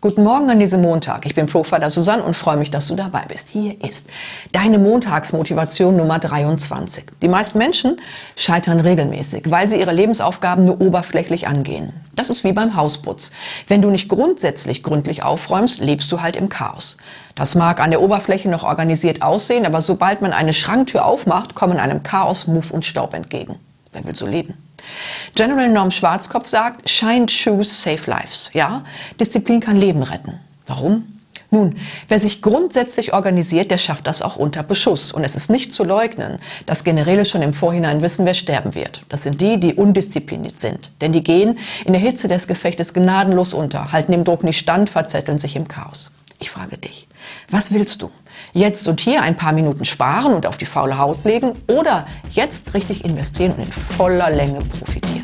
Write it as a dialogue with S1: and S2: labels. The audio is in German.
S1: Guten Morgen an diesem Montag. Ich bin Profiler Susanne und freue mich, dass du dabei bist. Hier ist deine Montagsmotivation Nummer 23. Die meisten Menschen scheitern regelmäßig, weil sie ihre Lebensaufgaben nur oberflächlich angehen. Das ist wie beim Hausputz. Wenn du nicht grundsätzlich gründlich aufräumst, lebst du halt im Chaos. Das mag an der Oberfläche noch organisiert aussehen, aber sobald man eine Schranktür aufmacht, kommen einem Chaos, Muff und Staub entgegen. Wer will so leben? General Norm Schwarzkopf sagt, Shine Shoes Save Lives. Ja, Disziplin kann Leben retten. Warum? Nun, wer sich grundsätzlich organisiert, der schafft das auch unter Beschuss. Und es ist nicht zu leugnen, dass Generäle schon im Vorhinein wissen, wer sterben wird. Das sind die, die undiszipliniert sind. Denn die gehen in der Hitze des Gefechtes gnadenlos unter, halten dem Druck nicht stand, verzetteln sich im Chaos. Ich frage dich, was willst du? Jetzt und hier ein paar Minuten sparen und auf die faule Haut legen oder jetzt richtig investieren und in voller Länge profitieren?